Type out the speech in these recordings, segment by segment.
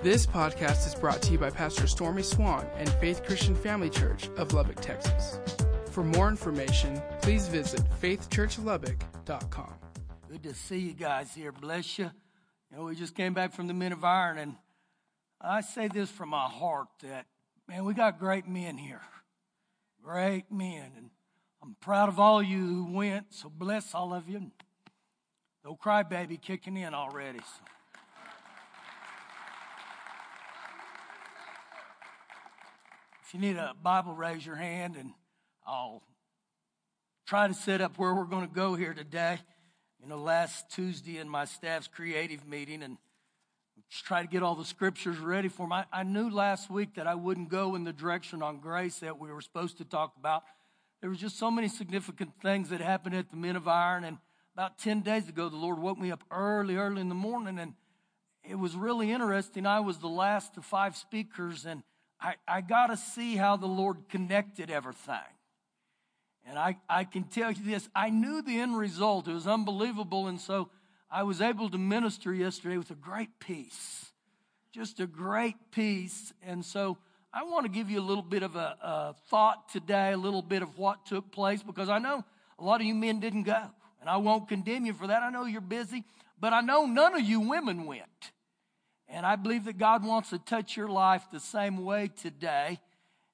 This podcast is brought to you by Pastor Stormy Swann and Faith Christian Family Church of Lubbock, Texas. For more information, please visit faithchurchlubbock.com. Good to see you guys here. Bless you. You know, we just came back from the Men of Iron, and I say this from my heart that, man, we got great men here. Great men. And I'm proud of all you who went, so bless all of you. No crybaby kicking in already. So. If you need a Bible, raise your hand and I'll try to set up where we're going to go here today. You know, last Tuesday in my staff's creative meeting and just try to get all the scriptures ready for them. I, I knew last week that I wouldn't go in the direction on grace that we were supposed to talk about. There was just so many significant things that happened at the Men of Iron. And about 10 days ago, the Lord woke me up early, early in the morning, and it was really interesting. I was the last of five speakers, and I, I got to see how the Lord connected everything. And I, I can tell you this I knew the end result, it was unbelievable. And so I was able to minister yesterday with a great peace, just a great peace. And so I want to give you a little bit of a, a thought today, a little bit of what took place, because I know a lot of you men didn't go. And I won't condemn you for that. I know you're busy, but I know none of you women went. And I believe that God wants to touch your life the same way today.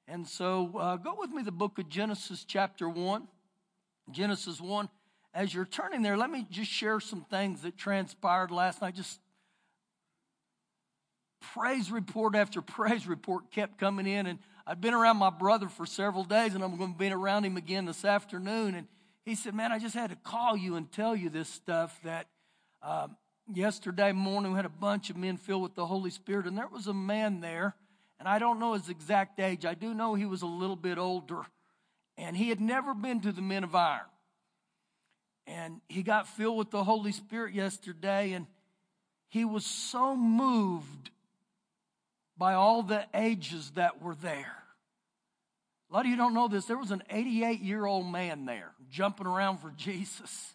And so uh, go with me the book of Genesis, chapter 1. Genesis 1. As you're turning there, let me just share some things that transpired last night. Just praise report after praise report kept coming in. And I'd been around my brother for several days, and I'm going to be around him again this afternoon. And he said, Man, I just had to call you and tell you this stuff that um, yesterday morning we had a bunch of men filled with the Holy Spirit, and there was a man there, and I don't know his exact age. I do know he was a little bit older, and he had never been to the Men of Iron. And he got filled with the Holy Spirit yesterday, and he was so moved by all the ages that were there. A lot of you don't know this. There was an 88 year old man there jumping around for Jesus.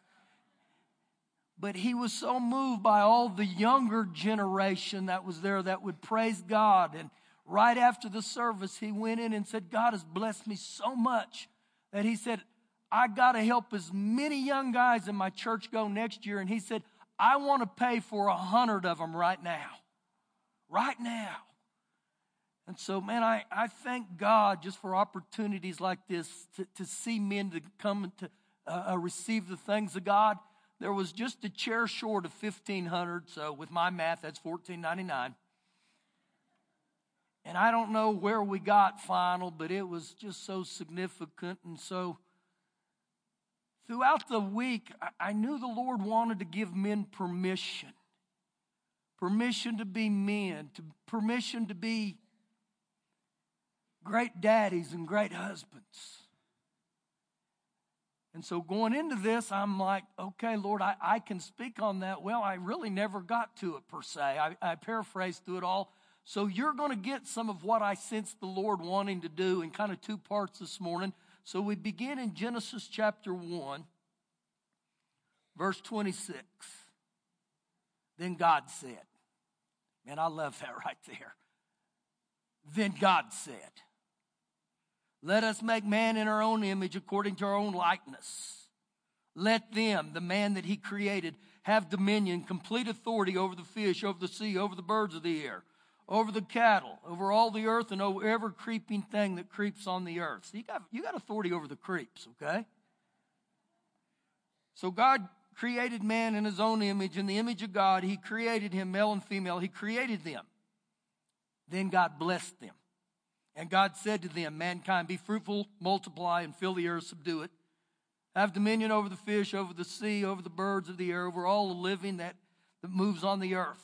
But he was so moved by all the younger generation that was there that would praise God. And right after the service, he went in and said, God has blessed me so much that he said, I got to help as many young guys in my church go next year. And he said, I want to pay for a hundred of them right now. Right now. And so, man, I, I thank God just for opportunities like this to, to see men to come and to uh, uh receive the things of God there was just a chair short of 1500 so with my math that's 1499 and i don't know where we got final but it was just so significant and so throughout the week i knew the lord wanted to give men permission. Permission to be men to permission to be great daddies and great husbands and so going into this, I'm like, okay, Lord, I, I can speak on that. Well, I really never got to it per se. I, I paraphrased through it all. So you're going to get some of what I sense the Lord wanting to do in kind of two parts this morning. So we begin in Genesis chapter 1, verse 26. Then God said, Man, I love that right there. Then God said, let us make man in our own image according to our own likeness. Let them, the man that he created, have dominion, complete authority over the fish, over the sea, over the birds of the air, over the cattle, over all the earth, and over every creeping thing that creeps on the earth. So you got, you got authority over the creeps, okay? So God created man in his own image. In the image of God, he created him, male and female. He created them. Then God blessed them. And God said to them, Mankind, be fruitful, multiply, and fill the earth, subdue it. Have dominion over the fish, over the sea, over the birds of the air, over all the living that, that moves on the earth.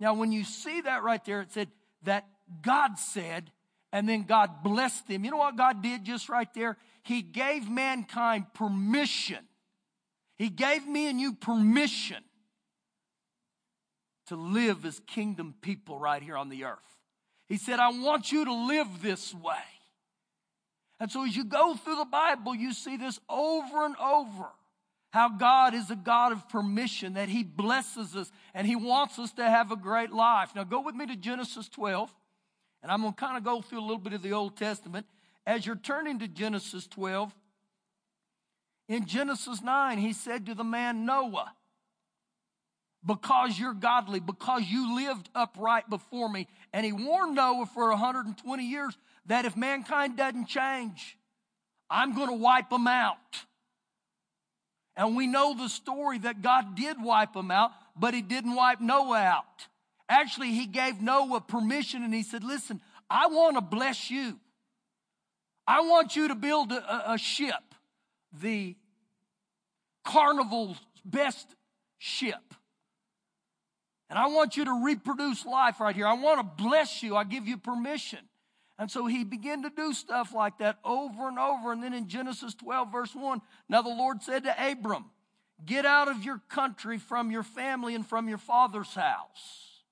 Now, when you see that right there, it said that God said, and then God blessed them. You know what God did just right there? He gave mankind permission. He gave me and you permission to live as kingdom people right here on the earth. He said, I want you to live this way. And so as you go through the Bible, you see this over and over. how God is a God of permission, that He blesses us and He wants us to have a great life. Now, go with me to Genesis 12, and I'm going to kind of go through a little bit of the Old Testament. As you're turning to Genesis 12, in Genesis 9, He said to the man Noah, because you're godly, because you lived upright before me. And he warned Noah for 120 years that if mankind doesn't change, I'm going to wipe them out. And we know the story that God did wipe them out, but he didn't wipe Noah out. Actually, he gave Noah permission and he said, Listen, I want to bless you. I want you to build a, a ship, the carnival's best ship. And I want you to reproduce life right here. I want to bless you. I give you permission. And so he began to do stuff like that over and over. And then in Genesis 12, verse 1, now the Lord said to Abram, Get out of your country, from your family, and from your father's house.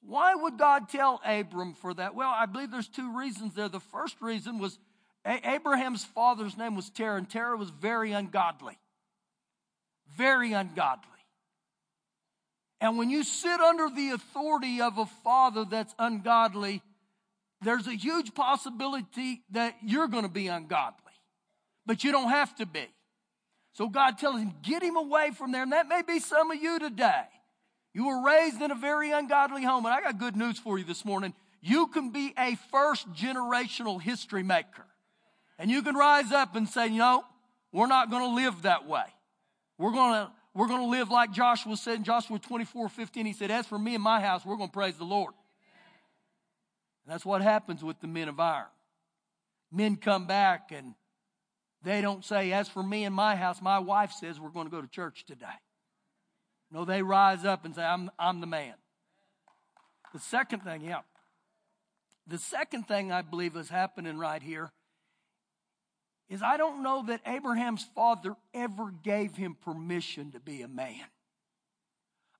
Why would God tell Abram for that? Well, I believe there's two reasons there. The first reason was Abraham's father's name was Terah, and Terah was very ungodly. Very ungodly. And when you sit under the authority of a father that's ungodly, there's a huge possibility that you're going to be ungodly. But you don't have to be. So God tells him, get him away from there. And that may be some of you today. You were raised in a very ungodly home. And I got good news for you this morning. You can be a first generational history maker. And you can rise up and say, you know, we're not going to live that way. We're going to we're going to live like Joshua said in Joshua 24 15. He said, As for me and my house, we're going to praise the Lord. And that's what happens with the men of iron. Men come back and they don't say, As for me and my house, my wife says we're going to go to church today. No, they rise up and say, I'm, I'm the man. The second thing, yeah. The second thing I believe is happening right here is I don't know that Abraham's father ever gave him permission to be a man.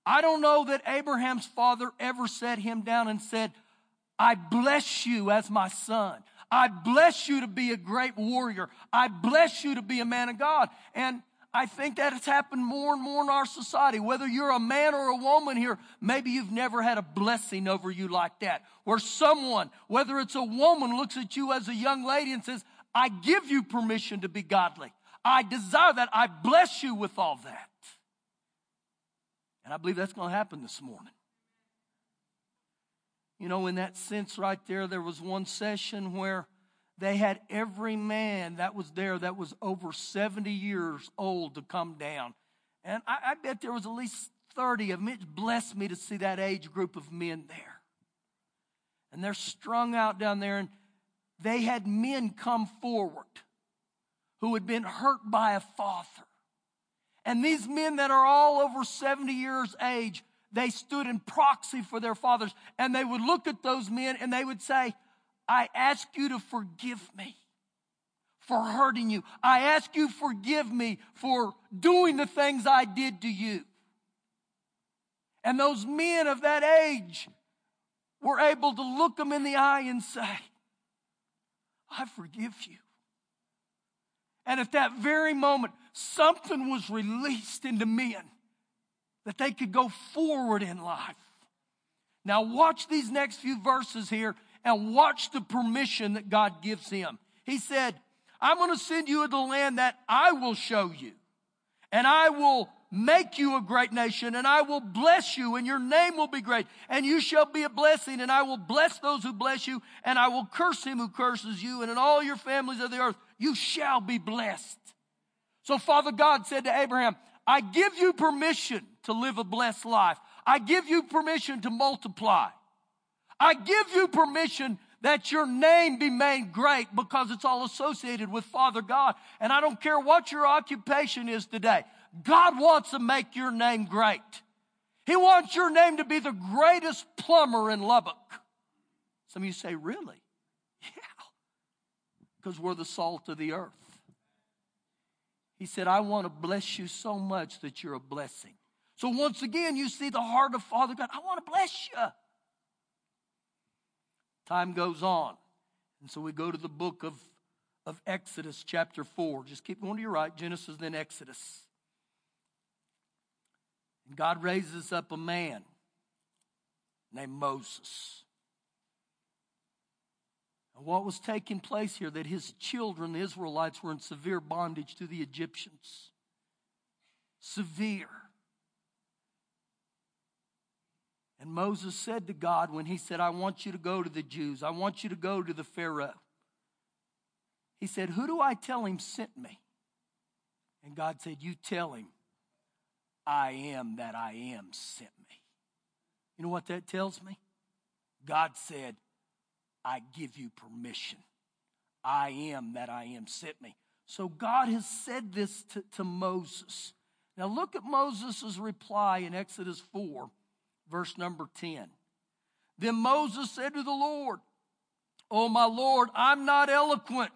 I don't know that Abraham's father ever set him down and said, I bless you as my son. I bless you to be a great warrior. I bless you to be a man of God. And I think that has happened more and more in our society. Whether you're a man or a woman here, maybe you've never had a blessing over you like that. Where someone, whether it's a woman, looks at you as a young lady and says, I give you permission to be godly. I desire that. I bless you with all that. And I believe that's going to happen this morning. You know, in that sense right there, there was one session where they had every man that was there that was over 70 years old to come down. And I, I bet there was at least 30 of them. It blessed me to see that age group of men there. And they're strung out down there. And they had men come forward who had been hurt by a father. And these men that are all over 70 years age, they stood in proxy for their fathers. And they would look at those men and they would say, I ask you to forgive me for hurting you. I ask you forgive me for doing the things I did to you. And those men of that age were able to look them in the eye and say, I forgive you. And at that very moment, something was released into men that they could go forward in life. Now, watch these next few verses here and watch the permission that God gives him. He said, I'm going to send you to the land that I will show you, and I will make you a great nation, and I will bless you, and your name will be great, and you shall be a blessing, and I will bless those who bless you, and I will curse him who curses you, and in all your families of the earth you shall be blessed. So Father God said to Abraham, I give you permission to live a blessed life. I give you permission to multiply. I give you permission that your name be made great because it's all associated with Father God. And I don't care what your occupation is today. God wants to make your name great. He wants your name to be the greatest plumber in Lubbock. Some of you say, Really? Yeah. Because we're the salt of the earth. He said, I want to bless you so much that you're a blessing. So once again, you see the heart of Father God. I want to bless you. Time goes on. And so we go to the book of, of Exodus, chapter 4. Just keep going to your right, Genesis, then Exodus. And God raises up a man named Moses. And what was taking place here that his children, the Israelites, were in severe bondage to the Egyptians. Severe. And Moses said to God when he said, I want you to go to the Jews, I want you to go to the Pharaoh. He said, Who do I tell him sent me? And God said, You tell him, I am that I am sent me. You know what that tells me? God said, I give you permission. I am that I am sent me. So God has said this to, to Moses. Now look at Moses' reply in Exodus 4 verse number 10. Then Moses said to the Lord, Oh, my Lord, I'm not eloquent,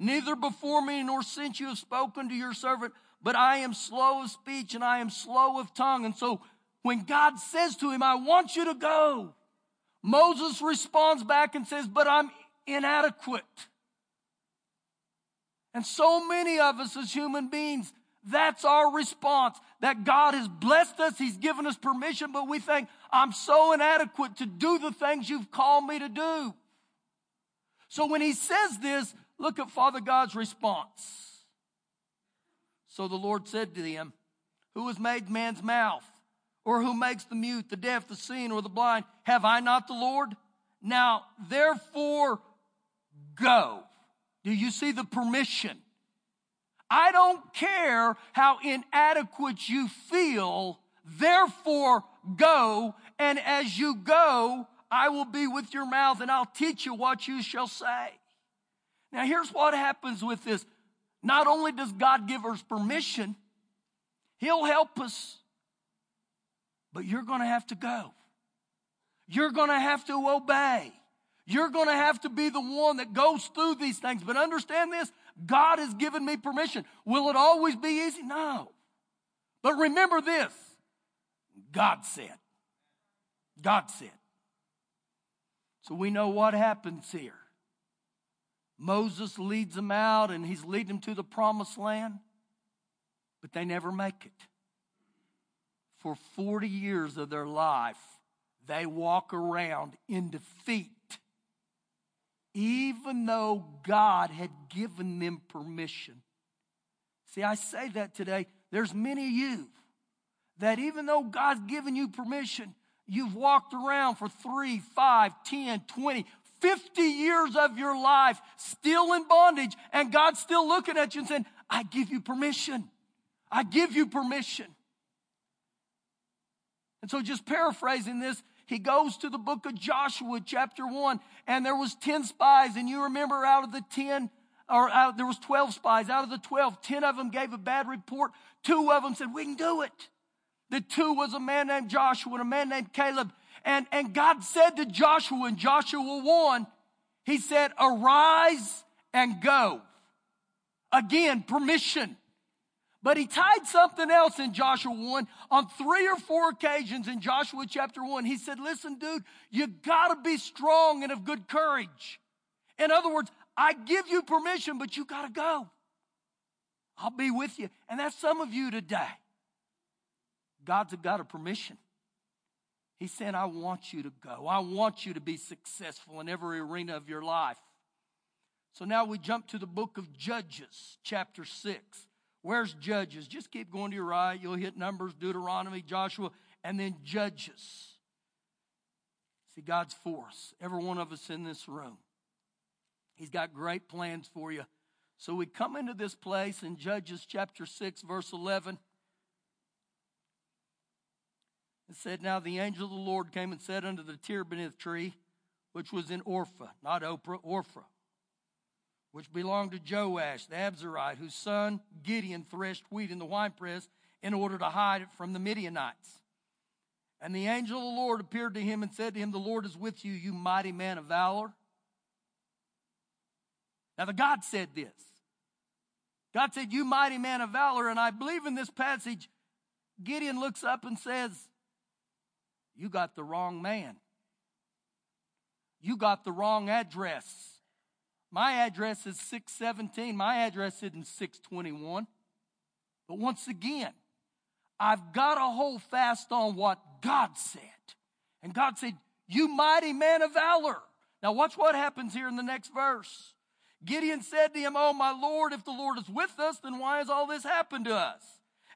neither before me nor since you have spoken to your servant, but I am slow of speech and I am slow of tongue. And so when God says to him, I want you to go, Moses responds back and says, But I'm inadequate. And so many of us as human beings, that's our response. That God has blessed us, He's given us permission, but we think, I'm so inadequate to do the things you've called me to do. So when He says this, look at Father God's response. So the Lord said to them, Who has made man's mouth? Or who makes the mute, the deaf, the seeing, or the blind? Have I not the Lord? Now, therefore, go. Do you see the permission? I don't care how inadequate you feel, therefore go, and as you go, I will be with your mouth and I'll teach you what you shall say. Now, here's what happens with this. Not only does God give us permission, He'll help us, but you're going to have to go. You're going to have to obey. You're going to have to be the one that goes through these things. But understand this God has given me permission. Will it always be easy? No. But remember this God said. God said. So we know what happens here. Moses leads them out and he's leading them to the promised land, but they never make it. For 40 years of their life, they walk around in defeat even though God had given them permission. See, I say that today. There's many of you that even though God's given you permission, you've walked around for three, five, ten, twenty, fifty years of your life still in bondage, and God's still looking at you and saying, I give you permission. I give you permission. And so, just paraphrasing this, he goes to the book of Joshua, chapter 1, and there was 10 spies, and you remember out of the 10, or out, there was 12 spies. Out of the 12, 10 of them gave a bad report. Two of them said, we can do it. The two was a man named Joshua and a man named Caleb. And, and God said to Joshua in Joshua 1, He said, arise and go. Again, permission. But he tied something else in Joshua 1 on three or four occasions in Joshua chapter 1. He said, Listen, dude, you gotta be strong and of good courage. In other words, I give you permission, but you gotta go. I'll be with you. And that's some of you today. God's a God of permission. He said, I want you to go. I want you to be successful in every arena of your life. So now we jump to the book of Judges, chapter 6. Where's Judges? Just keep going to your right. You'll hit Numbers, Deuteronomy, Joshua, and then Judges. See, God's force. Every one of us in this room. He's got great plans for you. So we come into this place in Judges chapter 6, verse 11. It said, Now the angel of the Lord came and said unto the terebinth tree, which was in Orpha, not Oprah, Orpha, which belonged to Joash the Abiezrite, whose son Gideon threshed wheat in the winepress in order to hide it from the Midianites. And the angel of the Lord appeared to him and said to him, The Lord is with you, you mighty man of valor. Now, the God said this. God said, You mighty man of valor. And I believe in this passage, Gideon looks up and says, You got the wrong man. You got the wrong address. My address is 617. My address isn't 621. But once again, I've got to hold fast on what God said. And God said, You mighty man of valor. Now, watch what happens here in the next verse. Gideon said to him, Oh, my Lord, if the Lord is with us, then why has all this happened to us?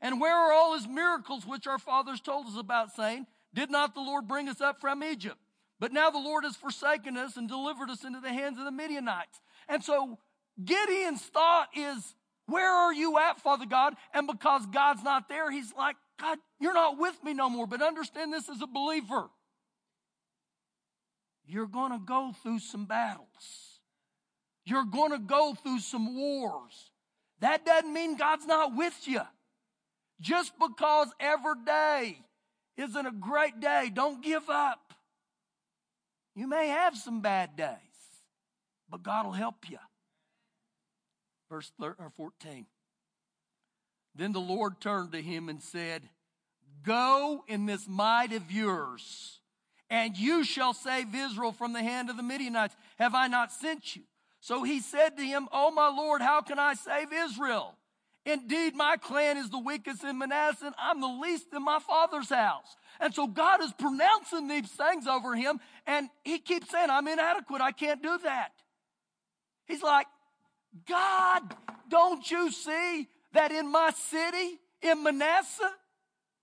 And where are all his miracles which our fathers told us about, saying, Did not the Lord bring us up from Egypt? But now the Lord has forsaken us and delivered us into the hands of the Midianites. And so Gideon's thought is, Where are you at, Father God? And because God's not there, he's like, God, you're not with me no more. But understand this as a believer. You're going to go through some battles. You're going to go through some wars. That doesn't mean God's not with you. Just because every day isn't a great day, don't give up. You may have some bad days, but God will help you. Verse 13 or 14. Then the Lord turned to him and said, Go in this might of yours, and you shall save Israel from the hand of the Midianites. Have I not sent you? So he said to him, Oh, my Lord, how can I save Israel? Indeed, my clan is the weakest in Manasseh, and I'm the least in my father's house. And so God is pronouncing these things over him, and he keeps saying, I'm inadequate. I can't do that. He's like, God, don't you see that in my city, in Manasseh,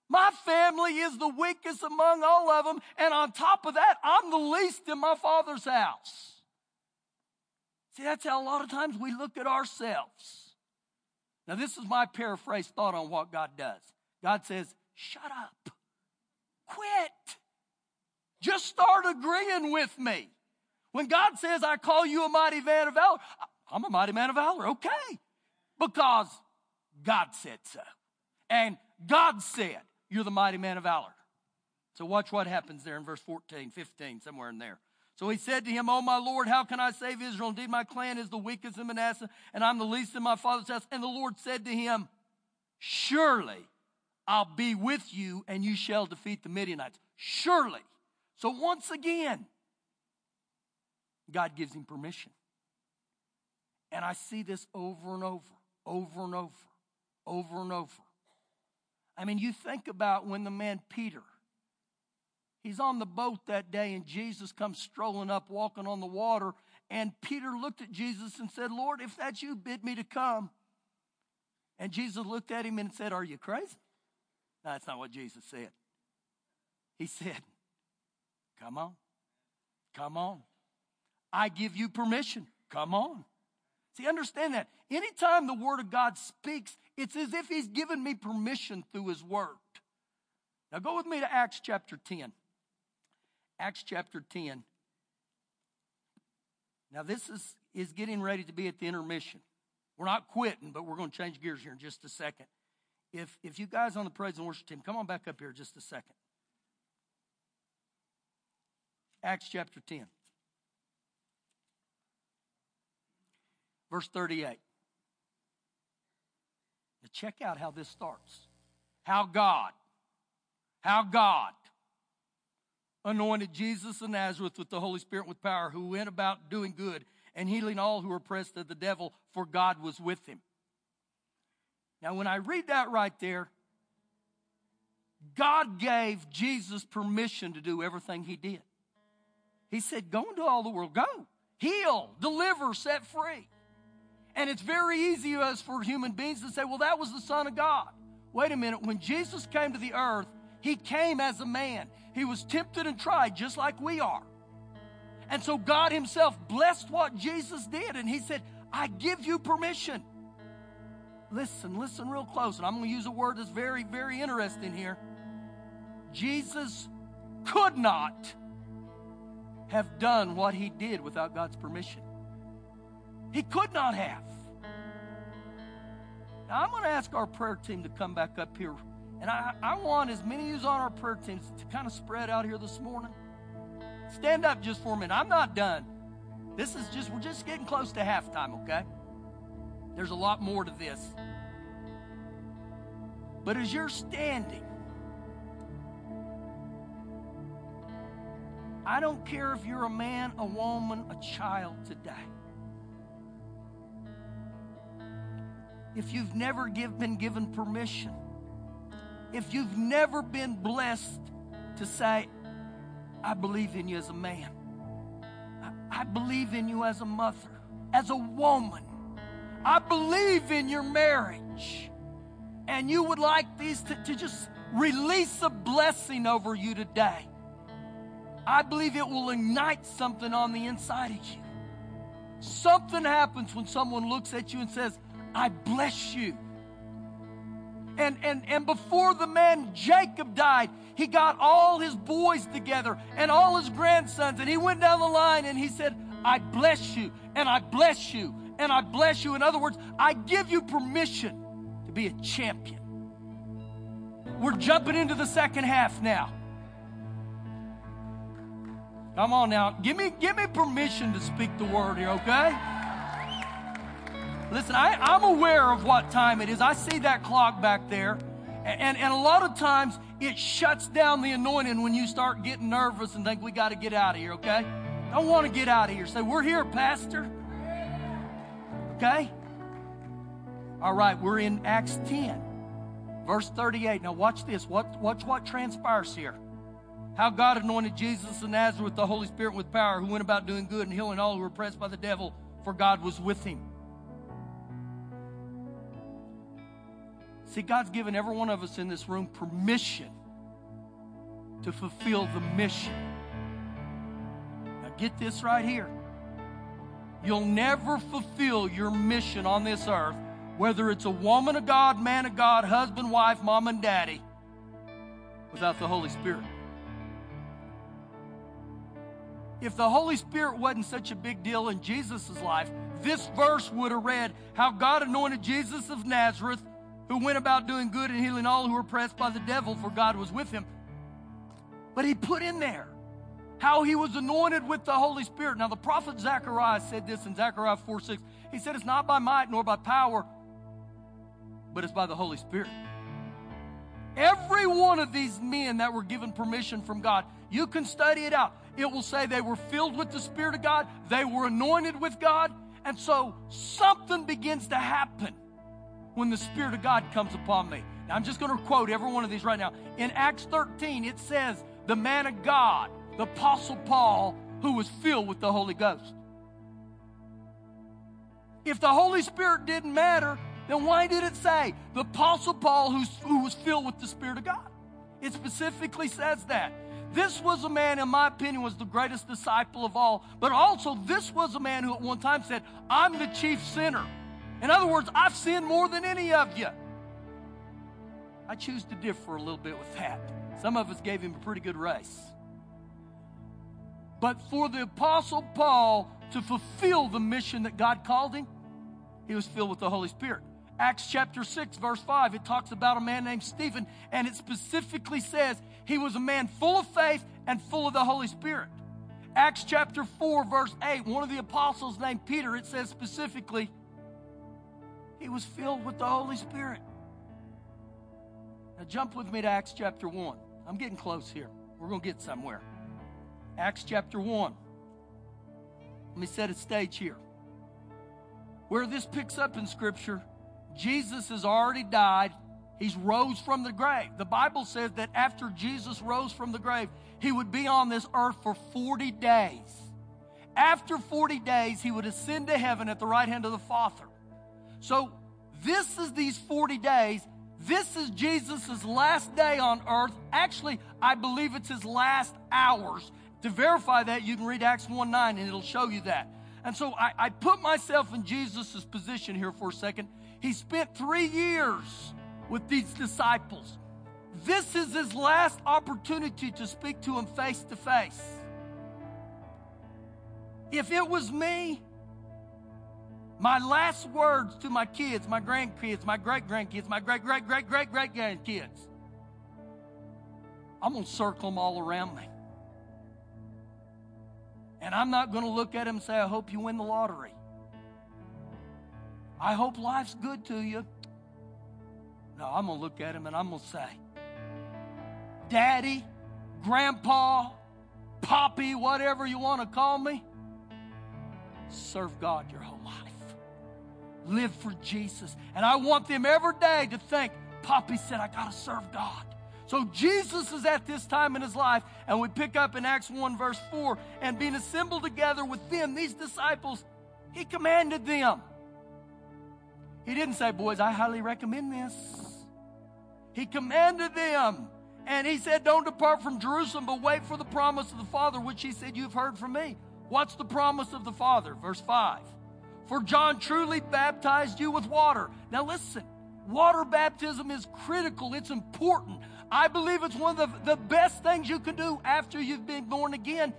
my family is the weakest among all of them, and on top of that, I'm the least in my father's house. See, that's how a lot of times we look at ourselves. Now, this is my paraphrase thought on what God does. God says, Shut up. Quit. Just start agreeing with me. When God says, I call you a mighty man of valor, I'm a mighty man of valor. Okay. Because God said so. And God said, You're the mighty man of valor. So watch what happens there in verse 14, 15, somewhere in there. So he said to him, Oh, my Lord, how can I save Israel? Indeed, my clan is the weakest in Manasseh, and I'm the least in my father's house. And the Lord said to him, Surely I'll be with you, and you shall defeat the Midianites. Surely. So once again, God gives him permission. And I see this over and over, over and over, over and over. I mean, you think about when the man Peter He's on the boat that day, and Jesus comes strolling up, walking on the water. And Peter looked at Jesus and said, Lord, if that's you, bid me to come. And Jesus looked at him and said, Are you crazy? No, that's not what Jesus said. He said, Come on. Come on. I give you permission. Come on. See, understand that. Anytime the Word of God speaks, it's as if He's given me permission through His Word. Now go with me to Acts chapter 10. Acts chapter 10. Now, this is, is getting ready to be at the intermission. We're not quitting, but we're going to change gears here in just a second. If, if you guys on the praise and worship team, come on back up here just a second. Acts chapter 10, verse 38. Now, check out how this starts. How God, how God anointed Jesus of Nazareth with the Holy Spirit with power, who went about doing good and healing all who were oppressed of the devil, for God was with him. Now, when I read that right there, God gave Jesus permission to do everything he did. He said, Go into all the world, go, heal, deliver, set free. And it's very easy as for human beings to say, Well, that was the Son of God. Wait a minute, when Jesus came to the earth, he came as a man. He was tempted and tried just like we are. And so God Himself blessed what Jesus did. And He said, I give you permission. Listen, listen real close. And I'm going to use a word that's very, very interesting here. Jesus could not have done what He did without God's permission. He could not have. Now, I'm going to ask our prayer team to come back up here and I, I want as many you on our prayer teams to kind of spread out here this morning. Stand up just for a minute. I'm not done. This is just, we're just getting close to halftime, okay? There's a lot more to this. But as you're standing, I don't care if you're a man, a woman, a child today. If you've never give, been given permission if you've never been blessed to say, I believe in you as a man, I, believe in you as a mother, as a woman, I believe in your marriage, and you would like these to, to just release a blessing over you today, I believe it will ignite something on the inside of you. Something happens when someone looks at you and says, I bless you. And, and, and before the man Jacob died, he got all his boys together and all his grandsons, and he went down the line and he said, I bless you, and I bless you, and I bless you. In other words, I give you permission to be a champion. We're jumping into the second half now. Come on now. Give me, give me permission to speak the word here, okay? Listen, I, I'm aware of what time it is. I see that clock back there. And, and a lot of times it shuts down the anointing when you start getting nervous and think we got to get out of here, okay? Don't want to get out of here. Say, we're here, Pastor. Okay? All right, we're in Acts 10, verse 38. Now watch this. Watch, watch what transpires here how God anointed Jesus of Nazareth with the Holy Spirit with power, who went about doing good and healing all who were oppressed by the devil, for God was with him. See, God's given every one of us in this room permission to fulfill the mission. Now, get this right here. You'll never fulfill your mission on this earth, whether it's a woman of God, man of God, husband, wife, mom, and daddy, without the Holy Spirit. If the Holy Spirit wasn't such a big deal in Jesus' life, this verse would have read how God anointed Jesus of Nazareth, who went about doing good and healing all who were oppressed by the devil, for God was with him. But he put in there how he was anointed with the Holy Spirit. Now, the prophet Zechariah said this in Zechariah 4 6. He said, It's not by might nor by power, but it's by the Holy Spirit. Every one of these men that were given permission from God, you can study it out it will say they were filled with the Spirit of God, they were anointed with God. And so something begins to happen when the Spirit of God comes upon me. Now, I'm just going to quote every one of these right now. In Acts 13, it says, The man of God, the Apostle Paul, who was filled with the Holy Ghost. If the Holy Spirit didn't matter, then why did it say the Apostle Paul who was filled with the Spirit of God? It specifically says that. This was a man, in my opinion, was the greatest disciple of all. But also, this was a man who at one time said, I'm the chief sinner. In other words, I've sinned more than any of you. I choose to differ a little bit with that. Some of us gave him a pretty good race. But for the Apostle Paul to fulfill the mission that God called him, he was filled with the Holy Spirit. Acts chapter 6, verse 5, it talks about a man named Stephen, and it specifically says he was a man full of faith and full of the Holy Spirit. Acts chapter 4, verse 8, one of the apostles named Peter, it says specifically, he was filled with the Holy Spirit. Now jump with me to Acts chapter 1. I'm getting close here. We're going to get somewhere. Acts chapter 1. Let me set a stage here. Where this picks up in Scripture Jesus has already died. He's rose from the grave. The Bible says that after Jesus rose from the grave, he would be on this earth for 40 days. After 40 days, he would ascend to heaven at the right hand of the Father. So, this is these 40 days. This is Jesus' last day on earth. Actually, I believe it's his last hours. To verify that, you can read Acts 1 9 and it'll show you that. And so I, I put myself in Jesus' position here for a second he spent three years with these disciples. This is his last opportunity to speak to them face to face. If it was me, my last words to my kids, my grandkids, my great grandkids, my great great great great great grandkids, I'm going to circle them all around me. And I'm not going to look at them and say, I hope you win the lottery. I hope life's good to you. No, I'm going to look at him and I'm going to say, Daddy, Grandpa, Poppy, whatever you want to call me, serve God your whole life. Live for Jesus. And I want them every day to think, Poppy said, I got to serve God. So Jesus is at this time in his life, and we pick up in Acts 1, verse 4, and being assembled together with them, these disciples, he commanded them. He didn't say, Boys, I highly recommend this. He commanded them, and he said, Don't depart from Jerusalem, but wait for the promise of the Father, which he said, You've heard from me. What's the promise of the Father? Verse 5. For John truly baptized you with water. Now listen, water baptism is critical, it's important. I believe it's one of the, the best things you can do after you've been born again.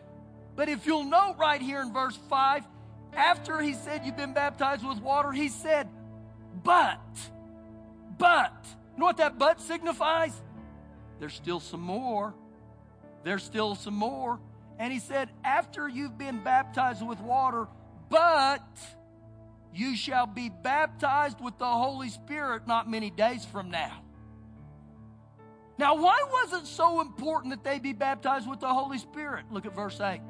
But if you'll note right here in verse 5, after he said you've been baptized with water, he said, but, but, you know what that but signifies? There's still some more. There's still some more. And he said, after you've been baptized with water, but you shall be baptized with the Holy Spirit not many days from now. Now, why was it so important that they be baptized with the Holy Spirit? Look at verse 8.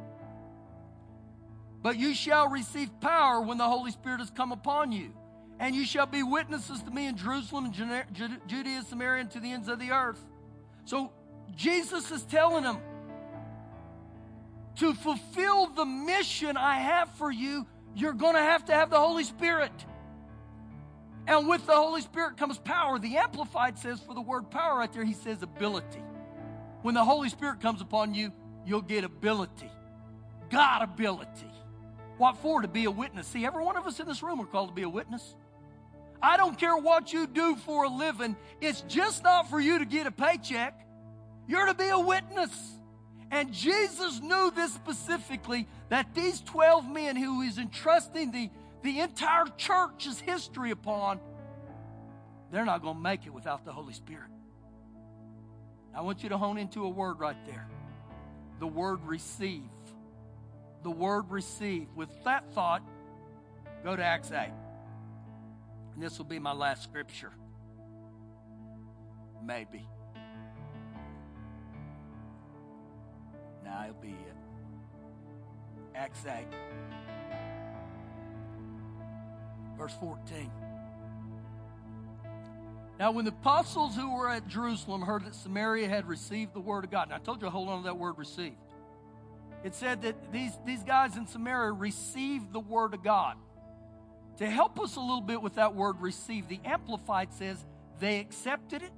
But you shall receive power when the Holy Spirit has come upon you. And you shall be witnesses to me in Jerusalem, Judea, Samaria, and to the ends of the earth. So Jesus is telling them to fulfill the mission I have for you, you're going to have to have the Holy Spirit. And with the Holy Spirit comes power. The Amplified says for the word power right there, he says ability. When the Holy Spirit comes upon you, you'll get ability. God ability. What for? To be a witness. See, every one of us in this room are called to be a witness. I don't care what you do for a living, it's just not for you to get a paycheck. You're to be a witness. And Jesus knew this specifically that these 12 men who he's entrusting the the entire church's history upon, they're not going to make it without the Holy Spirit. I want you to hone into a word right there the word receive. The word receive. With that thought, go to Acts 8. And this will be my last scripture. Maybe. Now be it. Acts 8. Verse 14. Now, when the apostles who were at Jerusalem heard that Samaria had received the word of God, and I told you to hold on to that word received. It said that these, these guys in Samaria received the word of God. To help us a little bit with that word receive, the Amplified says they accepted it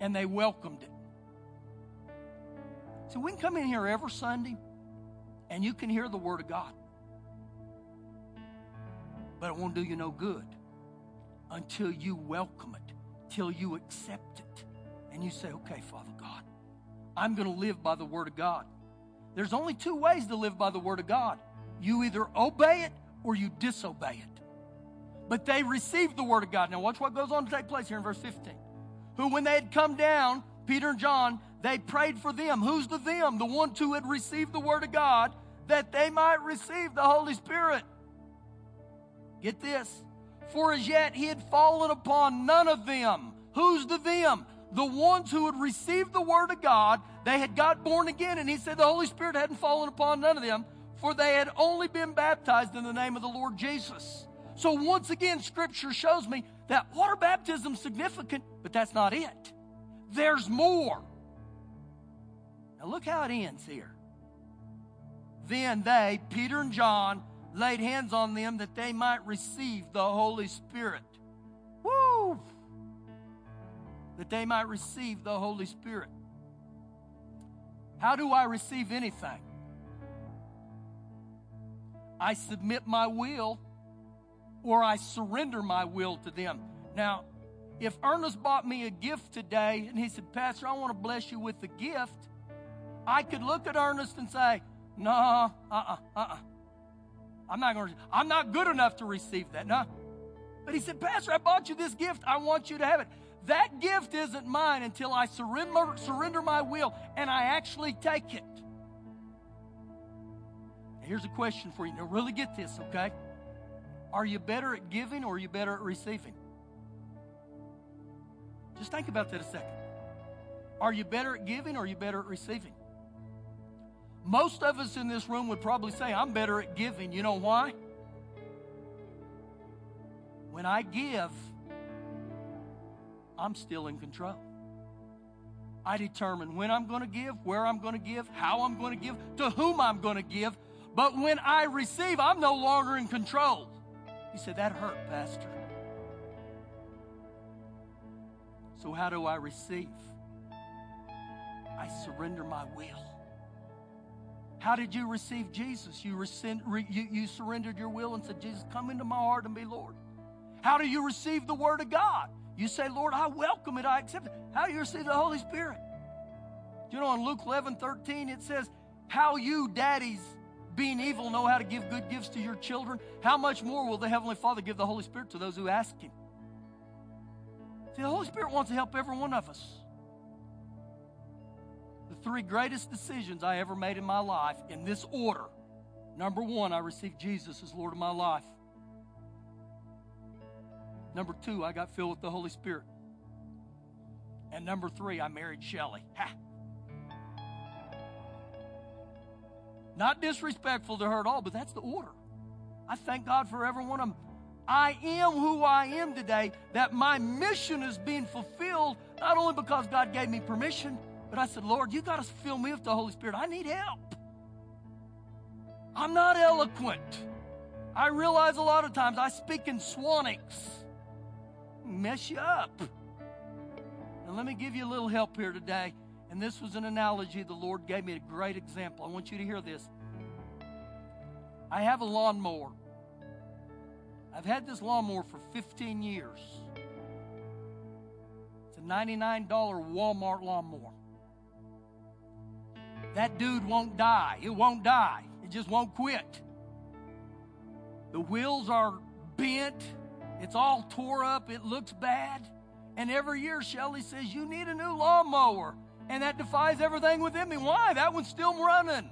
and they welcomed it. So we can come in here every Sunday and you can hear the word of God but it won't do you no good until you welcome it, till you accept it. And you say, okay, Father God, I'm going to live by the Word of God. There's only two ways to live by the Word of God you either obey it or you disobey it. But they received the Word of God. Now, watch what goes on to take place here in verse 15. Who, when they had come down, Peter and John, they prayed for them. Who's the them? The ones who had received the Word of God, that they might receive the Holy Spirit. Get this. For as yet he had fallen upon none of them. Who's the them? The ones who had received the word of God, they had got born again, and he said the Holy Spirit hadn't fallen upon none of them, for they had only been baptized in the name of the Lord Jesus. So once again, scripture shows me that water baptism is significant, but that's not it. There's more. Now look how it ends here. Then they, Peter and John, laid hands on them that they might receive the Holy Spirit. Woo! That they might receive the Holy Spirit. How do I receive anything? I submit my will or I surrender my will to them. Now, if Ernest bought me a gift today and he said, Pastor, I want to bless you with the gift, I could look at Ernest and say, No, uh uh-uh, uh, uh-uh. I'm not going I'm not good enough to receive that. No. But he said, Pastor, I bought you this gift. I want you to have it. That gift isn't mine until I surrender, surrender my will and I actually take it. Here's a question for you. Now, really get this, okay? Are you better at giving or are you better at receiving? Just think about that a second. Are you better at giving or are you better at receiving? Most of us in this room would probably say, I'm better at giving. You know why? When I give, I'm still in control. I determine when I'm going to give, where I'm going to give, how I'm going to give, to whom I'm going to give. But when I receive, I'm no longer in control. He said, That hurt, Pastor. So, how do I receive? I surrender my will. How did you receive Jesus? You, re, you, you surrendered your will and said, Jesus, come into my heart and be Lord. How do you receive the Word of God? You say, Lord, I welcome it, I accept it. How do you receive the Holy Spirit? You know in Luke 11 13 it says, How you, daddies, being evil, know how to give good gifts to your children? How much more will the Heavenly Father give the Holy Spirit to those who ask Him? See, the Holy Spirit wants to help every one of us. The three greatest decisions I ever made in my life in this order. Number one, I received Jesus as Lord of my life. Number two, I got filled with the Holy Spirit. And number three, I married Shelly. Ha! Not disrespectful to her at all, but that's the order. I thank God for every one of them. I am who I am today, that my mission is being fulfilled, not only because God gave me permission, but I said, Lord, you got to fill me with the Holy Spirit. I need help. I'm not eloquent. I realize a lot of times I speak in swanics, mess you up. Now, let me give you a little help here today. And this was an analogy the Lord gave me a great example. I want you to hear this. I have a lawnmower. I've had this lawnmower for 15 years. It's a $99 Walmart lawnmower. That dude won't die. It won't die. It just won't quit. The wheels are bent. It's all tore up. It looks bad. And every year, Shelly says, You need a new lawnmower. And that defies everything within me. Why? That one's still running.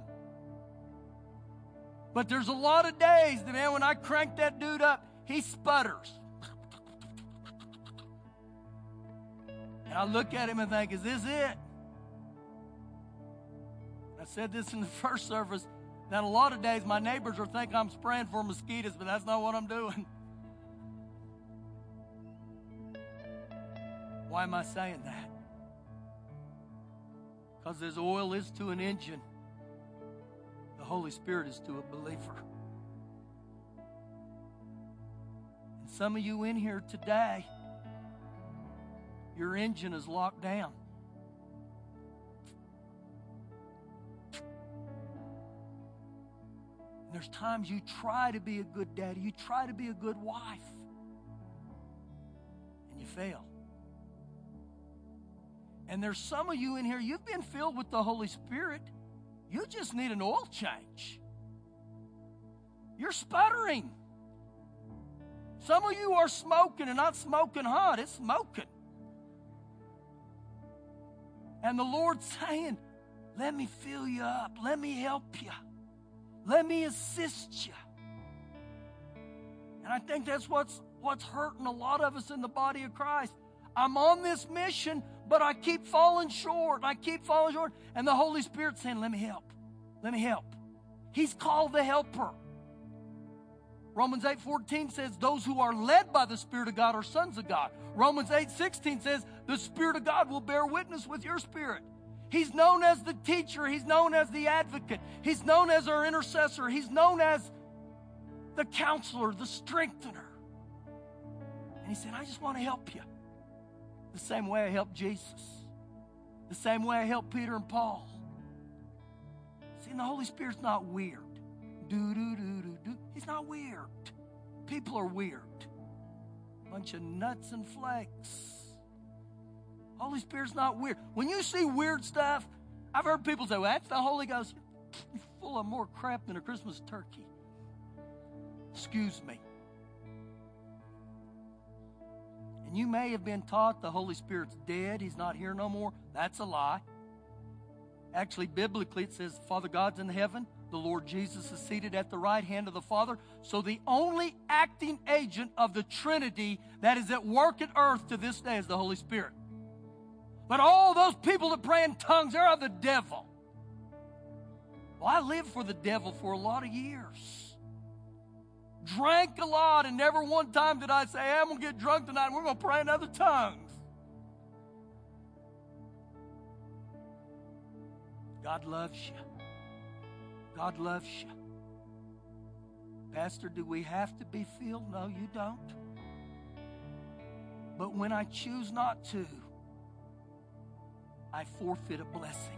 But there's a lot of days that, man, when I crank that dude up, he sputters. And I look at him and think, is this it? I said this in the first service that a lot of days my neighbors will think I'm spraying for mosquitoes, but that's not what I'm doing. Why am I saying that? Because as oil is to an engine, the Holy Spirit is to a believer. And some of you in here today, your engine is locked down. And there's times you try to be a good daddy, you try to be a good wife, and you fail. And there's some of you in here, you've been filled with the Holy Spirit. You just need an oil change. You're sputtering. Some of you are smoking and not smoking hot, it's smoking. And the Lord's saying, Let me fill you up. Let me help you. Let me assist you. And I think that's what's, what's hurting a lot of us in the body of Christ. I'm on this mission, but I keep falling short. I keep falling short. And the Holy Spirit saying, Let me help. Let me help. He's called the helper. Romans 8 14 says, Those who are led by the Spirit of God are sons of God. Romans 8 16 says, The Spirit of God will bear witness with your spirit. He's known as the teacher, He's known as the advocate, He's known as our intercessor, He's known as the counselor, the strengthener. And He said, I just want to help you. The same way I helped Jesus. The same way I helped Peter and Paul. See, the Holy Spirit's not weird. Do, do, do, do, do. He's not weird. People are weird. Bunch of nuts and flakes. Holy Spirit's not weird. When you see weird stuff, I've heard people say, well, that's the Holy Ghost. You're full of more crap than a Christmas turkey. Excuse me. And you may have been taught the Holy Spirit's dead, He's not here no more. That's a lie. Actually, biblically, it says Father God's in heaven, the Lord Jesus is seated at the right hand of the Father. So the only acting agent of the Trinity that is at work at earth to this day is the Holy Spirit. But all those people that pray in tongues, they're of the devil. Well, I lived for the devil for a lot of years. Drank a lot, and never one time did I say, hey, I'm going to get drunk tonight and we're going to pray in other tongues. God loves you. God loves you. Pastor, do we have to be filled? No, you don't. But when I choose not to, I forfeit a blessing.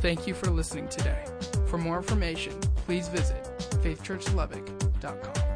Thank you for listening today. For more information, please visit faithchurchlubbock.com.